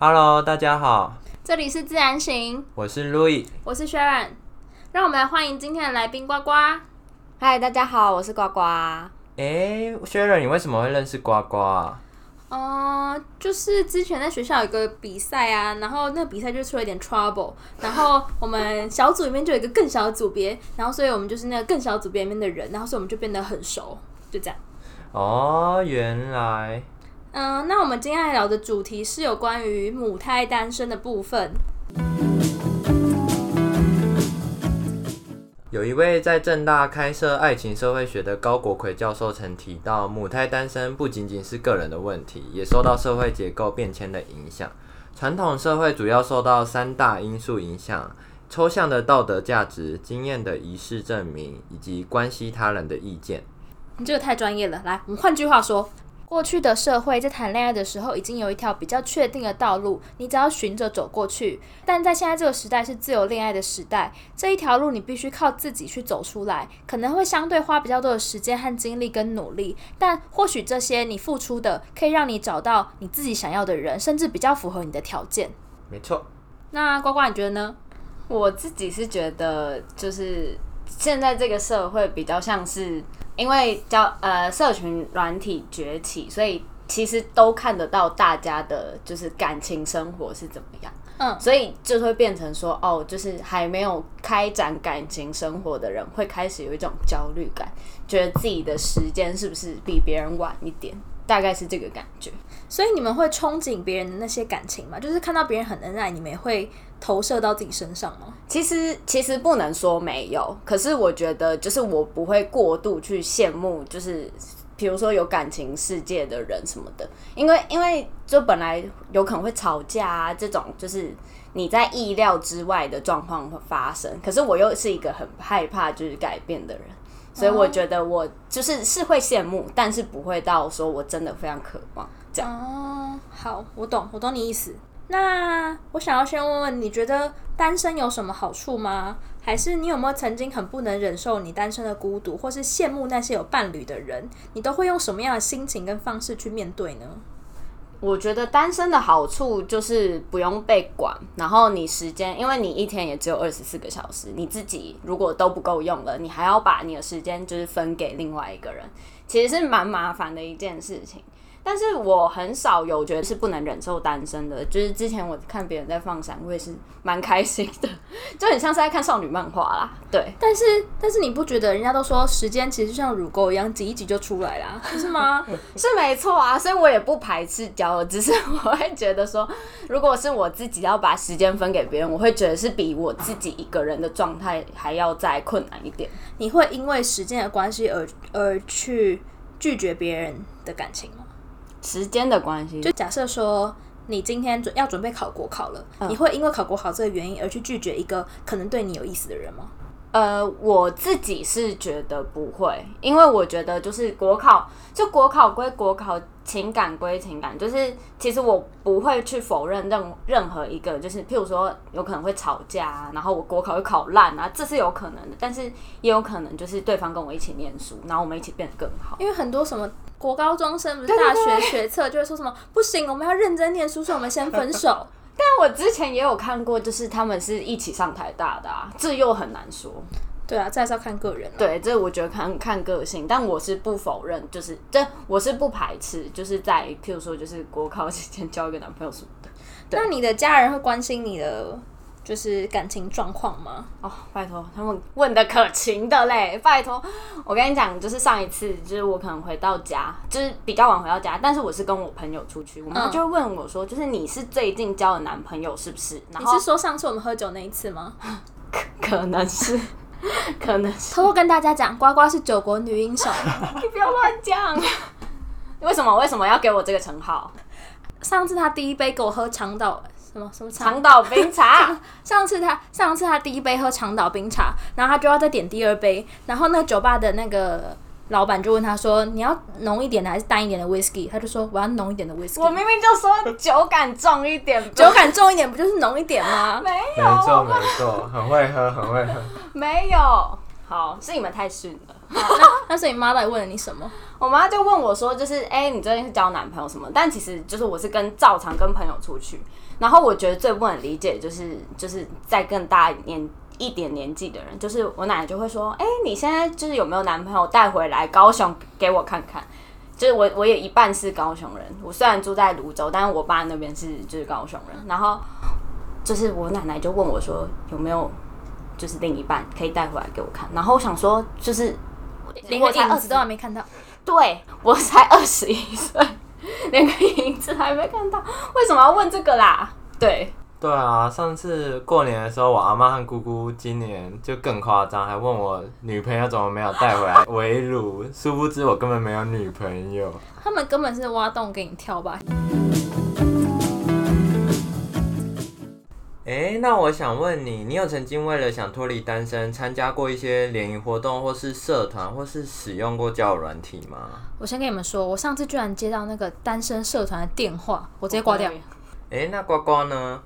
Hello，大家好，这里是自然醒，我是 Louis。我是 Sharon，让我们来欢迎今天的来宾呱呱。嗨，大家好，我是呱呱。哎 s h a r o n 你为什么会认识呱呱啊？嗯、就是之前在学校有一个比赛啊，然后那个比赛就出了一点 trouble，然后我们小组里面就有一个更小的组别，然后所以我们就是那个更小组别里面的人，然后所以我们就变得很熟，就这样。哦，原来嗯、那我们今天来聊的主题是有关于母胎单身的部分。有一位在正大开设爱情社会学的高国奎教授曾提到，母胎单身不仅仅是个人的问题，也受到社会结构变迁的影响。传统社会主要受到三大因素影响：抽象的道德价值、经验的仪式证明，以及关系他人的意见。你这个太专业了，来，我们换句话说，过去的社会在谈恋爱的时候，已经有一条比较确定的道路，你只要循着走过去。但在现在这个时代是自由恋爱的时代，这一条路你必须靠自己去走出来，可能会相对花比较多的时间和精力跟努力，但或许这些你付出的，可以让你找到你自己想要的人，甚至比较符合你的条件。没错，那呱呱，你觉得呢？我自己是觉得，就是现在这个社会比较像是因为交呃社群软体崛起，所以其实都看得到大家的就是感情生活是怎么样。嗯所以就会变成说，哦，就是还没有开展感情生活的人，会开始有一种焦虑感，觉得自己的时间是不是比别人晚一点，大概是这个感觉。所以你们会憧憬别人的那些感情吗？就是看到别人很恩爱，你们也会投射到自己身上吗？其实其实不能说没有，可是我觉得就是我不会过度去羡慕，就是比如说有感情世界的人什么的，因为因为就本来有可能会吵架啊，这种就是你在意料之外的状况会发生。可是我又是一个很害怕就是改变的人，所以我觉得我就是是会羡慕，但是不会到说我真的非常渴望这样。哦，好，我懂，我懂你意思。那我想要先问问，你觉得单身有什么好处吗？还是你有没有曾经很不能忍受你单身的孤独，或是羡慕那些有伴侣的人？你都会用什么样的心情跟方式去面对呢？我觉得单身的好处就是不用被管，然后你时间，因为你一天也只有二十四个小时，你自己如果都不够用了，你还要把你的时间就是分给另外一个人，其实是蛮麻烦的一件事情。但是我很少有觉得是不能忍受单身的，就是之前我看别人在放闪，我也是蛮开心的，就很像是在看少女漫画啦。对，但是，但是你不觉得人家都说时间其实就像乳沟一样，挤一挤就出来啦，是吗？是没错啊，所以我也不排斥交友，只是我会觉得说，如果是我自己要把时间分给别人，我会觉得是比我自己一个人的状态还要再困难一点。你会因为时间的关系而而去拒绝别人的感情吗？时间的关系，就假设说你今天准要准备考国考了，你会因为考国考这个原因而去拒绝一个可能对你有意思的人吗？呃，我自己是觉得不会，因为我觉得就是国考，就国考归国考，情感归情感，就是其实我不会去否认任任何一个，就是譬如说有可能会吵架啊，然后我国考会考烂啊，这是有可能的，但是也有可能就是对方跟我一起念书，然后我们一起变得更好。因为很多什么国高中生不是大学学测就会说什么不行，我们要认真念书，所以我们先分手。但我之前也有看过，就是他们是一起上台大的啊，这又很难说。对啊，这还是要看个人、啊。对，这我觉得看看个性，但我是不否认，就是这我是不排斥，就是在譬如说就是国考期间交一个男朋友什么的。那你的家人会关心你的就是感情状况吗？哦，拜托，他们问的可勤的嘞，拜托。我跟你讲，就是上一次，就是我可能回到家，就是比较晚回到家，但是我是跟我朋友出去，我妈嗯就会问我说，就是你是最近交的男朋友是不是？你是说上次我们喝酒那一次吗？可能是，可能是，偷偷跟大家讲，呱呱是九国女英雄。你不要乱讲。为什么？为什么要给我这个称号？上次他第一杯给我喝长岛什么什么长长岛冰茶。上次他上次他第一杯喝长岛冰茶，然后他就要再点第二杯，然后那个酒吧的那个老板就问他说：“你要浓一点的还是淡一点的 whisky？” 他就说：“我要浓一点的 whisky。”我明明就说酒感重一点，酒感重一点，不就是浓一点吗？没 没有，错没错，很会喝，很会喝。没有。好，是你们太逊了。那那所以你妈到底问了你什么？我妈就问我说，就是哎、你最近是交男朋友什么？但其实就是我是跟照常跟朋友出去。然后我觉得最不能理解就是就是在更大年一点年纪的人，就是我奶奶就会说，哎、你现在就是有没有男朋友带回来高雄给我看看？就是我我也一半是高雄人，我虽然住在泸州，但是我爸那边是就是高雄人。然后就是我奶奶就问我说，有没有就是另一半可以带回来给我看？然后我想说，就是连我才二十都还没看到。对我才二十一岁，连个影子还没看到，为什么要问这个啦？对，对啊，上次过年的时候，我阿妈和姑姑今年就更夸张，还问我女朋友怎么没有带回来围炉，殊不知我根本没有女朋友。他们根本是挖洞给你跳吧？诶，那我想问你，你有曾经为了想脱离单身，参加过一些联谊活动，或是社团，或是使用过交友软体吗？我先跟你们说，我上次居然接到那个单身社团的电话，我直接挂掉。诶，那呱呱呢？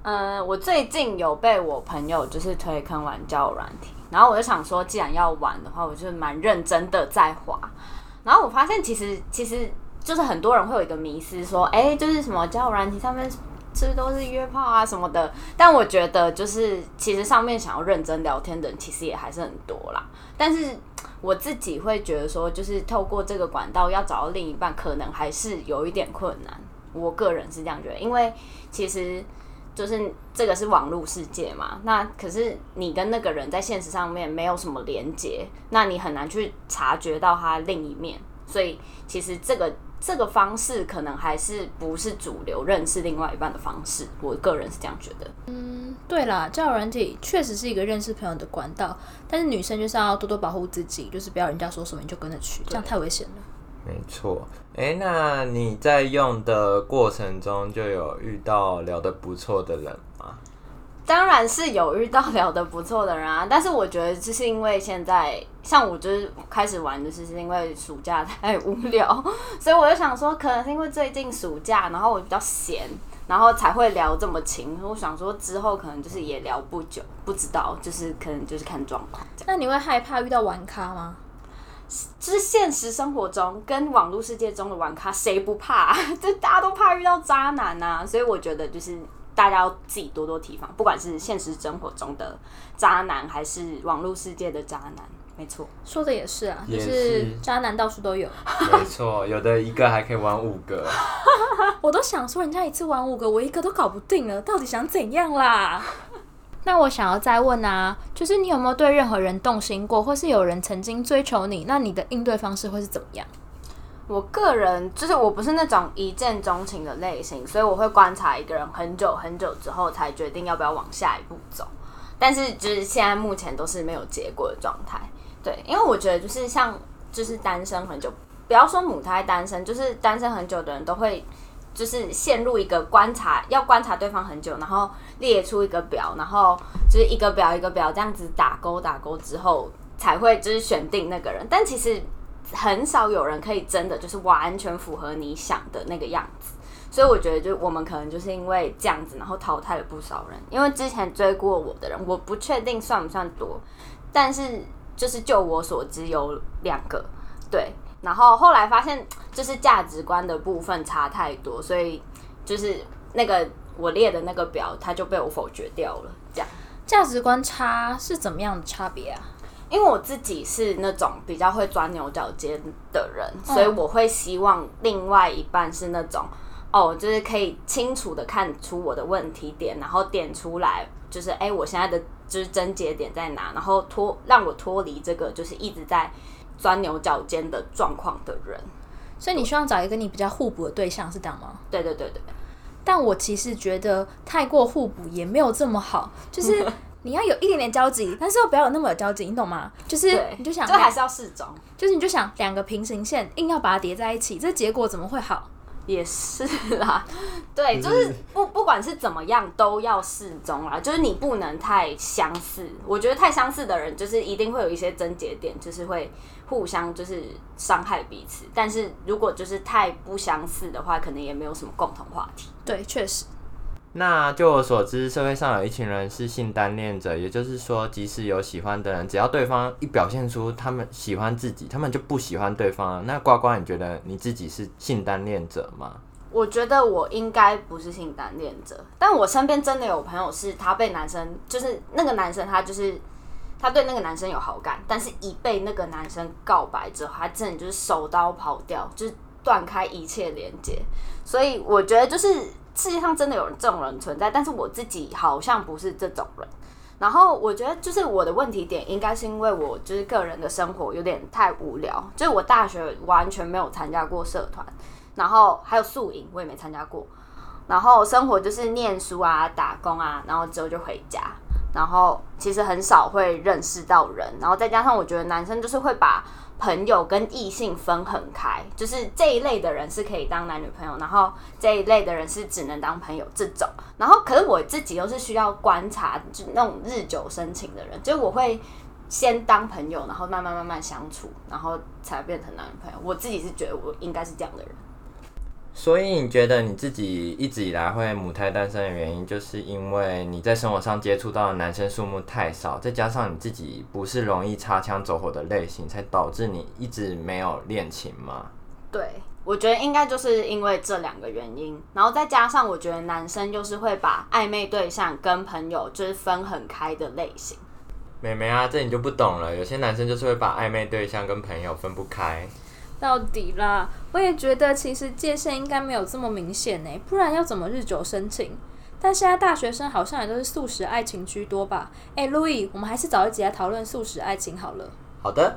嗯，我最近有被我朋友就是推坑玩交友软体，然后我就想说，既然要玩的话，我就蛮认真的在滑。然后我发现其实其实就是很多人会有一个迷思，说，哎、就是什么交友软体上面是不是都是约炮啊什么的？但我觉得就是其实上面想要认真聊天的人，其实也还是很多啦。但是我自己会觉得说，就是透过这个管道要找到另一半，可能还是有一点困难。我个人是这样觉得，因为其实就是这个是网络世界嘛，那可是你跟那个人在现实上面没有什么连接，那你很难去察觉到他另一面，所以其实这个这个方式可能还是不是主流认识另外一半的方式，我个人是这样觉得。嗯对啦，交友软体确实是一个认识朋友的管道，但是女生就是要多多保护自己，就是不要人家说什么你就跟着去，这样太危险了。没错。诶，那你在用的过程中就有遇到聊得不错的人吗？当然是有遇到聊得不错的人啊，但是我觉得就是因为现在像我就是开始玩，就是是因为暑假太无聊，所以我就想说，可能是因为最近暑假，然后我比较闲，然后才会聊这么勤。我想说之后可能就是也聊不久，不知道，就是可能就是看状况。那你会害怕遇到玩咖吗？就是现实生活中跟网络世界中的玩咖，谁不怕、就大家都怕遇到渣男呐、所以我觉得就是大家要自己多多提防，不管是现实生活中的渣男，还是网络世界的渣男，没错。说的也是啊，就是渣男到处都有。没错，有的一个还可以玩五个。我都想说，人家一次玩五个，我一个都搞不定了，到底想怎样啦？那我想要再问啊，就是你有没有对任何人动心过，或是有人曾经追求你，那你的应对方式会是怎么样？我个人就是我不是那种一见钟情的类型，所以我会观察一个人很久很久之后才决定要不要往下一步走。但是就是现在目前都是没有结果的状态。对，因为我觉得就是像就是单身很久，不要说母胎单身，就是单身很久的人都会就是陷入一个观察，要观察对方很久，然后列出一个表，然后就是一个表一个表这样子打勾打勾之后，才会就是选定那个人。但其实很少有人可以真的就是完全符合你想的那个样子。所以我觉得，就我们可能就是因为这样子，然后淘汰了不少人。因为之前追过我的人，我不确定算不算多，但是就是就我所知有两个，对。然后后来发现，就是价值观的部分差太多，所以就是那个我列的那个表，它就被我否决掉了。这样，价值观差是怎么样的差别啊？因为我自己是那种比较会钻牛角尖的人，所以我会希望另外一半是那种。哦，就是可以清楚的看出我的问题点，然后点出来，就是哎、我现在的就是症结点在哪，然后脱让我脱离这个就是一直在钻牛角尖的状况的人。所以你希望找一个跟你比较互补的对象是这样吗？对对对对，但我其实觉得太过互补也没有这么好，就是你要有一点点交集，但是又不要有那么有交集，你懂吗？就是，你就想这还是要适中，就是你就想两个平行线硬要把它叠在一起，这结果怎么会好？也是啦。对，就是不不管是怎么样都要适中啦，就是你不能太相似。我觉得太相似的人，就是一定会有一些症结点，就是会互相就是伤害彼此。但是如果就是太不相似的话，可能也没有什么共同话题。对，确实。那就我所知，社会上有一群人是性单恋者，也就是说，即使有喜欢的人，只要对方一表现出他们喜欢自己，他们就不喜欢对方了。那呱呱，你觉得你自己是性单恋者吗？我觉得我应该不是性单恋者，但我身边真的有朋友是他被男生，就是那个男生他就是他对那个男生有好感，但是一被那个男生告白之后，他真的就是手刀跑掉，就是断开一切连接。所以我觉得就是世界上真的有这种人存在，但是我自己好像不是这种人。然后我觉得就是我的问题点应该是因为我就是个人的生活有点太无聊，就是我大学完全没有参加过社团。然后还有宿营，我也没参加过。然后生活就是念书啊、打工啊，然后之后就回家。然后其实很少会认识到人。然后再加上我觉得男生就是会把朋友跟异性分很开，就是这一类的人是可以当男女朋友，然后这一类的人是只能当朋友这种。然后可是我自己又是需要观察，就那种日久生情的人，就我会先当朋友，然后慢慢慢慢相处，然后才变成男女朋友。我自己是觉得我应该是这样的人。所以你觉得你自己一直以来会母胎单身的原因，就是因为你在生活上接触到的男生数目太少，再加上你自己不是容易擦枪走火的类型，才导致你一直没有恋情吗？对，我觉得应该就是因为这两个原因，然后再加上我觉得男生就是会把暧昧对象跟朋友就是分很开的类型。妹妹啊，这你就不懂了，有些男生就是会把暧昧对象跟朋友分不开。到底啦，我也觉得其实界限应该没有这么明显呢，不然要怎么日久生情？但现在大学生好像也都是素食爱情居多吧？哎，，Louis，，我们还是找一集来讨论素食爱情好了。好的。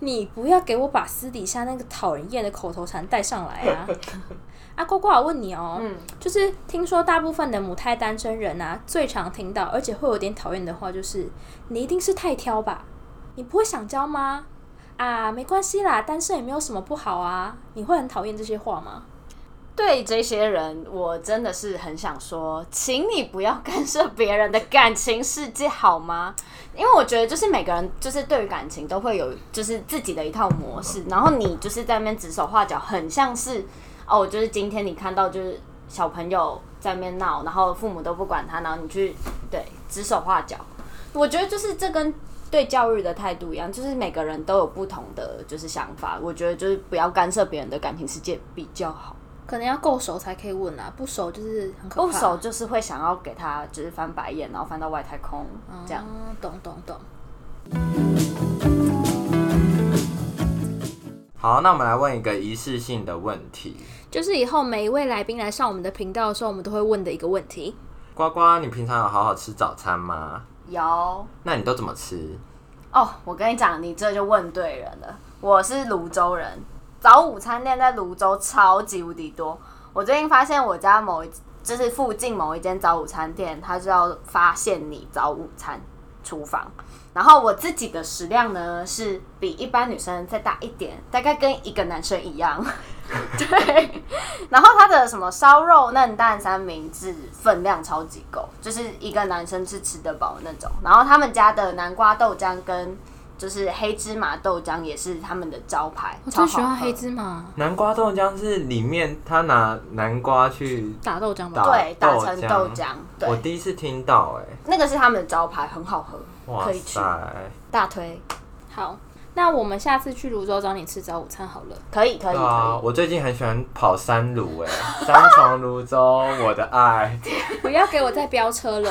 你不要给我把私底下那个讨人厌的口头禅带上来啊！啊，呱呱，我问你哦，就是听说大部分的母胎单身人啊，最常听到而且会有点讨厌的话，就是你一定是太挑吧？你不会想交吗？啊，没关系啦，单身也没有什么不好啊。你会很讨厌这些话吗？对这些人，我真的是很想说，请你不要干涉别人的感情世界好吗？因为我觉得，就是每个人就是对于感情都会有就是自己的一套模式，然后你就是在那边指手画脚，很像是哦，就是今天你看到就是小朋友在那边闹，然后父母都不管他，然后你去对指手画脚。我觉得就是这跟。对教育的态度一样，就是每个人都有不同的就是想法。我觉得就是不要干涉别人的感情世界比较好。可能要够熟才可以问啊，不熟就是很可怕。不熟就是会想要给他就是翻白眼，然后翻到外太空这样。懂懂懂。好，那我们来问一个仪式性的问题，就是以后每一位来宾来上我们的频道的时候，我们都会问的一个问题。呱呱，你平常有好好吃早餐吗？有，那你都怎么吃？哦，我跟你讲，你这就问对人了。我是泸州人，早午餐店在泸州超级无敌多。我最近发现我家某一就是附近某一间早午餐店，它就要发现你早午餐厨房。然后我自己的食量呢，是比一般女生再大一点，大概跟一个男生一样。对，然后它的什么烧肉嫩蛋三明治分量超级够，就是一个男生是吃得饱那种。然后他们家的南瓜豆浆跟就是黑芝麻豆浆也是他们的招牌。我最喜欢黑芝麻。南瓜豆浆是里面他拿南瓜去打豆浆吧？对，打成豆浆。我第一次听到，哎，那个是他们的招牌，很好喝。可以去，大推。好，那我们下次去泸州找你吃早午餐好了。可以，可以，可以。我最近很喜欢跑山路，哎，三重泸州，我的爱。不要给我再飙车了。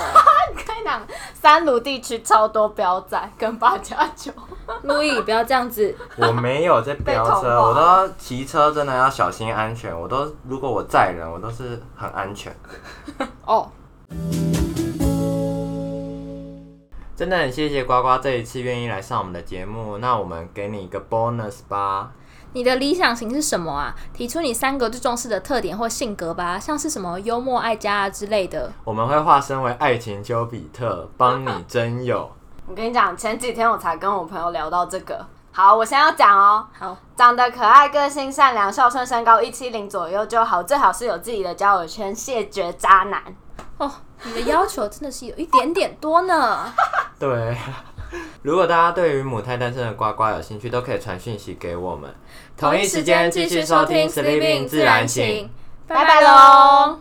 跟你讲，三卢地区超多飙仔跟八加九。路易，不要这样子。我没有在飙车，我都骑车，真的要小心安全。我都如果我载人，我都是很安全。哦。真的很谢谢呱呱这一次愿意来上我们的节目，那我们给你一个 bonus 吧。你的理想型是什么啊？提出你三个最重视的特点或性格吧，像是什么幽默、爱家啊之类的。我们会化身为爱情丘比特，帮你征友。我跟你讲，前几天我才跟我朋友聊到这个。好，我先要讲哦。好，长得可爱、个性善良、孝顺、身高一七零左右就好，最好是有自己的交友圈，谢绝渣男。哦，你的要求真的是有一点点多呢。对，如果大家对于母胎单身的呱呱有兴趣，都可以传讯息给我们。同一时间继续收听《Sleeping 自然醒》，拜拜喽。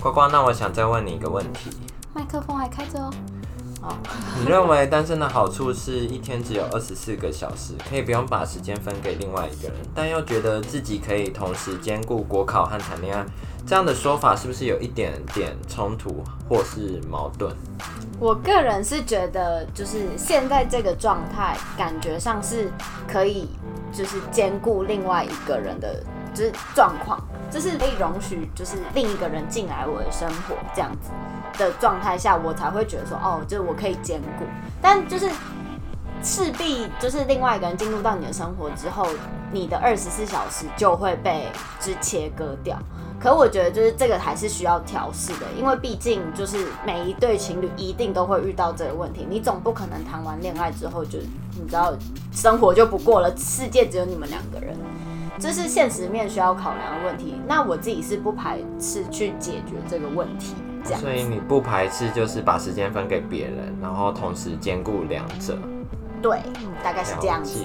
呱呱，那我想再问你一个问题。麦克风还开着哦。你认为单身的好处是一天只有二十四个小时，可以不用把时间分给另外一个人，但又觉得自己可以同时兼顾国考和谈恋爱，这样的说法是不是有一点点冲突或是矛盾？我个人是觉得，就是现在这个状态，感觉上是可以，就是兼顾另外一个人的，就是状况，就是可以容许，就是另一个人进来我的生活这样子的状态下，我才会觉得说，哦，就是我可以兼顾。但就是势必就是另外一个人进入到你的生活之后，你的二十四小时就会被之切割掉。可我觉得就是这个还是需要调试的，因为毕竟就是每一对情侣一定都会遇到这个问题，你总不可能谈完恋爱之后就你知道生活就不过了，世界只有你们两个人，这是现实面需要考量的问题。那我自己是不排斥去解决这个问题，这样。所以你不排斥就是把时间分给别人，然后同时兼顾两者。对，大概是这样子。